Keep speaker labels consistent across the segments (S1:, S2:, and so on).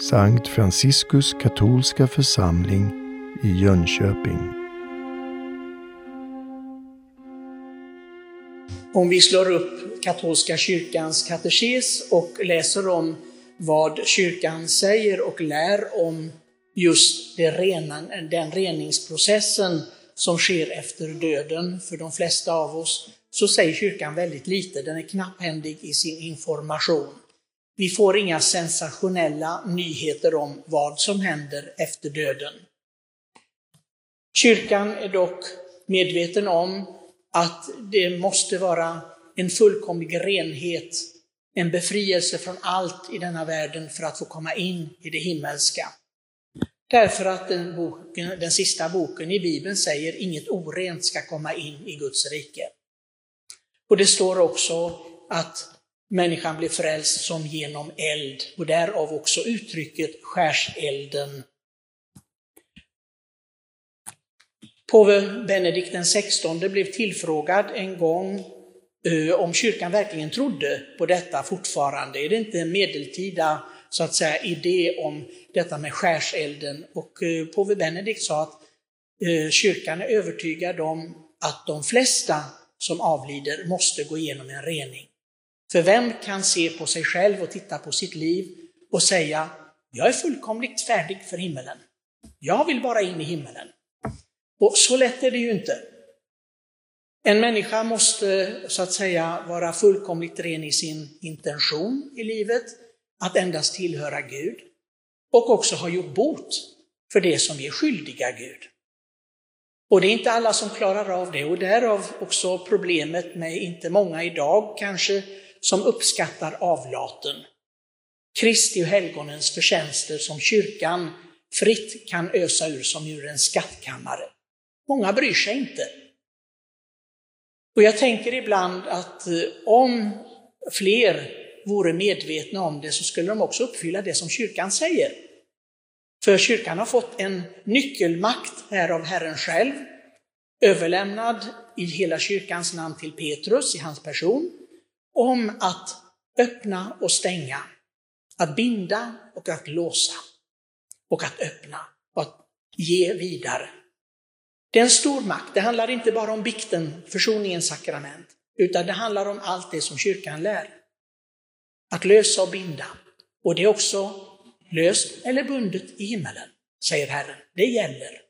S1: Sankt Franciskus katolska församling i Jönköping.
S2: Om vi slår upp katolska kyrkans katekes och läser om vad kyrkan säger och lär om just det rena, den reningsprocessen som sker efter döden för de flesta av oss, så säger kyrkan väldigt lite. Den är knapphändig i sin information. Vi får inga sensationella nyheter om vad som händer efter döden. Kyrkan är dock medveten om att det måste vara en fullkomlig renhet, en befrielse från allt i denna världen för att få komma in i det himmelska. Därför att den, boken, den sista boken i Bibeln säger inget orent ska komma in i Guds rike. Och det står också att människan blir frälst som genom eld, och därav också uttrycket skärselden. Påve Benedikt XVI blev tillfrågad en gång om kyrkan verkligen trodde på detta fortfarande. Är det inte en medeltida så att säga, idé om detta med skärselden? Och påve Benedikt sa att kyrkan är övertygad om att de flesta som avlider måste gå igenom en rening. För vem kan se på sig själv och titta på sitt liv och säga, jag är fullkomligt färdig för himmelen. Jag vill bara in i himmelen. Och så lätt är det ju inte. En människa måste så att säga vara fullkomligt ren i sin intention i livet, att endast tillhöra Gud och också ha gjort bot för det som vi är skyldiga Gud. Och det är inte alla som klarar av det och därav också problemet med inte många idag kanske som uppskattar avlaten. Kristi och helgonens förtjänster som kyrkan fritt kan ösa ur som ur en skattkammare. Många bryr sig inte. Och jag tänker ibland att eh, om fler vore medvetna om det så skulle de också uppfylla det som kyrkan säger. För kyrkan har fått en nyckelmakt här av Herren själv, överlämnad i hela kyrkans namn till Petrus i hans person, om att öppna och stänga, att binda och att låsa, och att öppna och att ge vidare. Det är en stor makt. Det handlar inte bara om bikten, försoningens sakrament, utan det handlar om allt det som kyrkan lär. Att lösa och binda. Och det är också löst eller bundet i himmelen, säger Herren. Det gäller.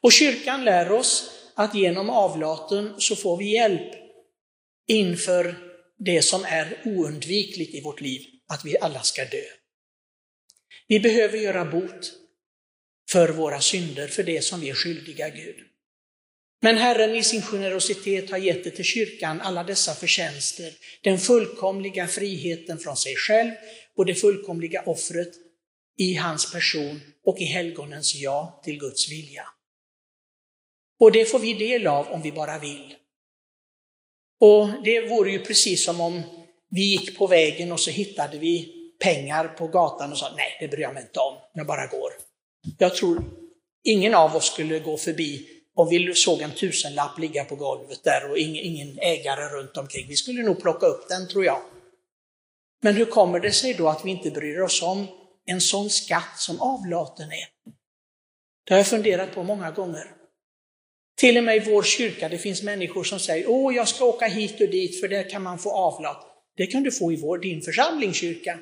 S2: Och kyrkan lär oss att genom avlaten så får vi hjälp inför det som är oundvikligt i vårt liv, att vi alla ska dö. Vi behöver göra bot för våra synder, för det som vi är skyldiga Gud. Men Herren i sin generositet har gett det till kyrkan, alla dessa förtjänster, den fullkomliga friheten från sig själv och det fullkomliga offret i hans person och i helgonens ja till Guds vilja. Och det får vi del av om vi bara vill. Och det vore ju precis som om vi gick på vägen och så hittade vi pengar på gatan och sa nej, det bryr jag mig inte om, jag bara går. Jag tror ingen av oss skulle gå förbi om vi såg en tusenlapp ligga på golvet där och ingen, ingen ägare runt omkring. Vi skulle nog plocka upp den, tror jag. Men hur kommer det sig då att vi inte bryr oss om en sån skatt som avlaten är? Det har jag funderat på många gånger. Till och med i vår kyrka, det finns människor som säger, åh, jag ska åka hit och dit för där kan man få avlat. Det kan du få i vår, din församlingskyrka.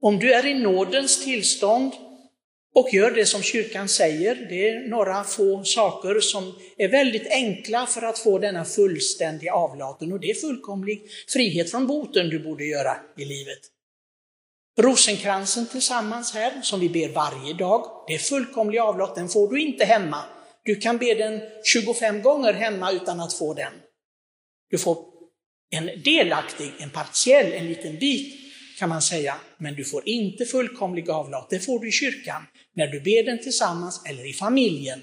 S2: Om du är i nådens tillstånd och gör det som kyrkan säger, det är några få saker som är väldigt enkla för att få denna fullständiga avlaten och det är fullkomlig frihet från boten du borde göra i livet. Rosenkransen tillsammans här, som vi ber varje dag, det är fullkomlig avlat, den får du inte hemma. Du kan be den 25 gånger hemma utan att få den. Du får en delaktig, en partiell, en liten bit kan man säga, men du får inte fullkomlig avlat. Det får du i kyrkan när du ber den tillsammans eller i familjen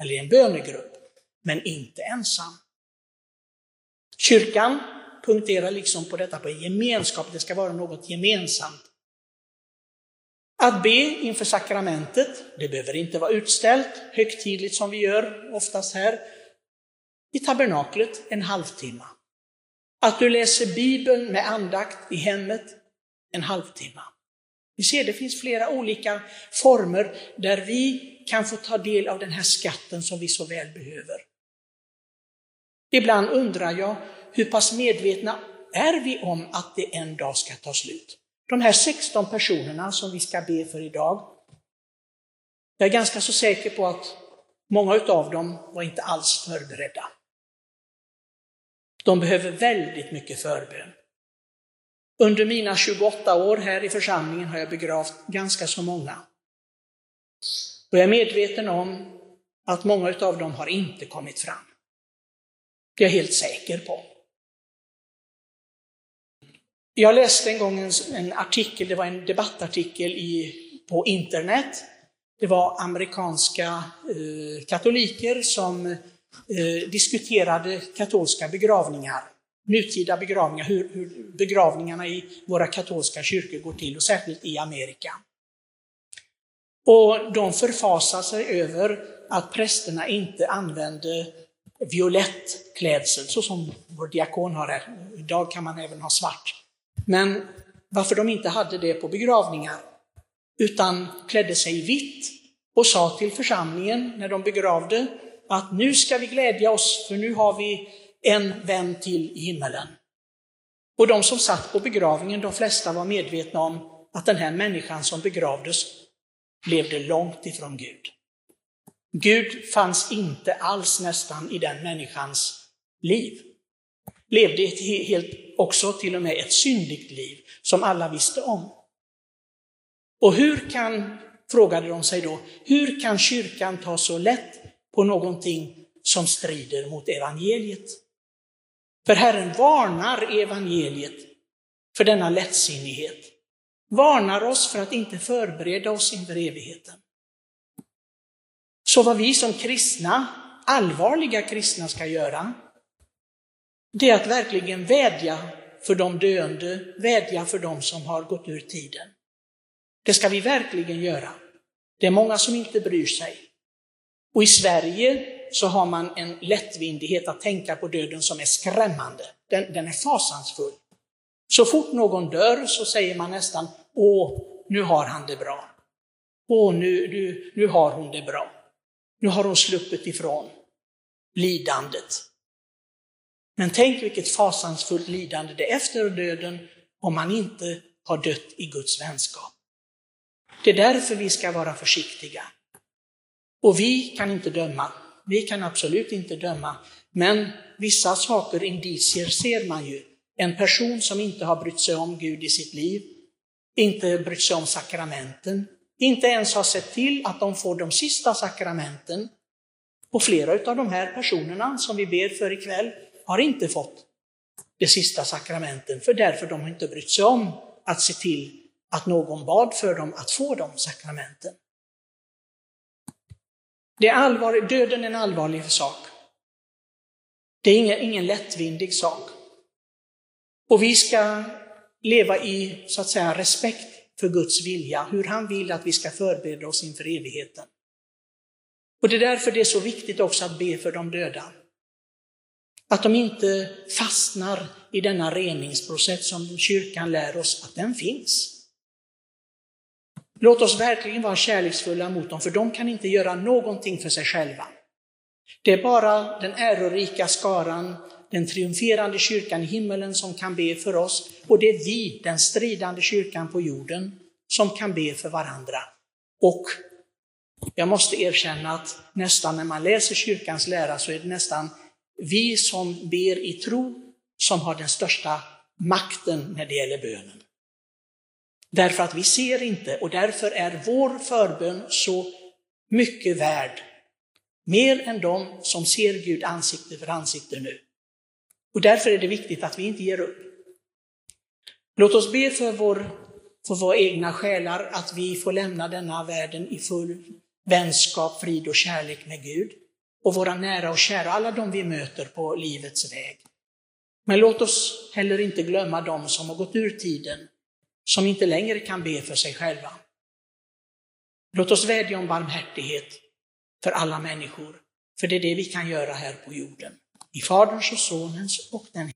S2: eller i en bönegrupp, men inte ensam. Kyrkan punkterar liksom på detta på gemenskap, det ska vara något gemensamt. Att be inför sakramentet, det behöver inte vara utställt högtidligt som vi gör oftast här. I tabernaklet en halvtimme. Att du läser Bibeln med andakt i hemmet en halvtimme. Vi ser det finns flera olika former där vi kan få ta del av den här skatten som vi så väl behöver. Ibland undrar jag, hur pass medvetna är vi om att det en dag ska ta slut? De här 16 personerna som vi ska be för idag, jag är ganska så säker på att många av dem var inte alls förberedda. De behöver väldigt mycket förbön. Under mina 28 år här i församlingen har jag begravt ganska så många. Och jag är medveten om att många av dem har inte kommit fram. Det är jag helt säker på. Jag läste en gång en, en artikel, det var en debattartikel i, på internet. Det var amerikanska eh, katoliker som eh, diskuterade katolska begravningar, nutida begravningar, hur, hur begravningarna i våra katolska kyrkor går till, och särskilt i Amerika. Och de förfasar sig över att prästerna inte använde violett klädsel, så som vår diakon har här. Idag kan man även ha svart. Men varför de inte hade det på begravningar, utan klädde sig vitt och sa till församlingen när de begravde att nu ska vi glädja oss, för nu har vi en vän till i himmelen. Och de som satt på begravningen, de flesta var medvetna om att den här människan som begravdes levde långt ifrån Gud. Gud fanns inte alls nästan i den människans liv. Levde ett helt, också till och med ett syndigt liv som alla visste om. Och hur kan, frågade de sig då, hur kan kyrkan ta så lätt på någonting som strider mot evangeliet? För Herren varnar evangeliet för denna lättsinnighet. Varnar oss för att inte förbereda oss inför evigheten. Så vad vi som kristna, allvarliga kristna, ska göra, det är att verkligen vädja för de döende, vädja för de som har gått ur tiden. Det ska vi verkligen göra. Det är många som inte bryr sig. Och i Sverige så har man en lättvindighet att tänka på döden som är skrämmande. Den, den är fasansfull. Så fort någon dör så säger man nästan, åh, nu har han det bra. Åh, nu, nu, nu har hon det bra. Nu har hon sluppit ifrån lidandet. Men tänk vilket fasansfullt lidande det är efter döden om man inte har dött i Guds vänskap. Det är därför vi ska vara försiktiga. Och vi kan inte döma. Vi kan absolut inte döma. Men vissa saker, indicier, ser man ju. En person som inte har brytt sig om Gud i sitt liv, inte brytt sig om sakramenten, inte ens har sett till att de får de sista sakramenten. Och flera av de här personerna som vi ber för ikväll har inte fått de sista sakramenten, för därför de har inte brytt sig om att se till att någon bad för dem att få de sakramenten. Det är allvarligt, döden är en allvarlig sak. Det är ingen, ingen lättvindig sak. Och vi ska leva i, så att säga, respekt för Guds vilja, hur han vill att vi ska förbereda oss inför evigheten. Och det är därför det är så viktigt också att be för de döda. Att de inte fastnar i denna reningsprocess som kyrkan lär oss att den finns. Låt oss verkligen vara kärleksfulla mot dem, för de kan inte göra någonting för sig själva. Det är bara den ärorika skaran, den triumferande kyrkan i himmelen som kan be för oss, och det är vi, den stridande kyrkan på jorden, som kan be för varandra. Och jag måste erkänna att nästan när man läser kyrkans lära så är det nästan vi som ber i tro som har den största makten när det gäller bönen. Därför att vi ser inte och därför är vår förbön så mycket värd. Mer än de som ser Gud ansikte för ansikte nu. Och därför är det viktigt att vi inte ger upp. Låt oss be för, vår, för våra egna själar att vi får lämna denna världen i full vänskap, frid och kärlek med Gud. Och våra nära och kära, alla de vi möter på livets väg. Men låt oss heller inte glömma de som har gått ur tiden, som inte längre kan be för sig själva. Låt oss vädja om barmhärtighet för alla människor, för det är det vi kan göra här på jorden. I Faderns och Sonens och den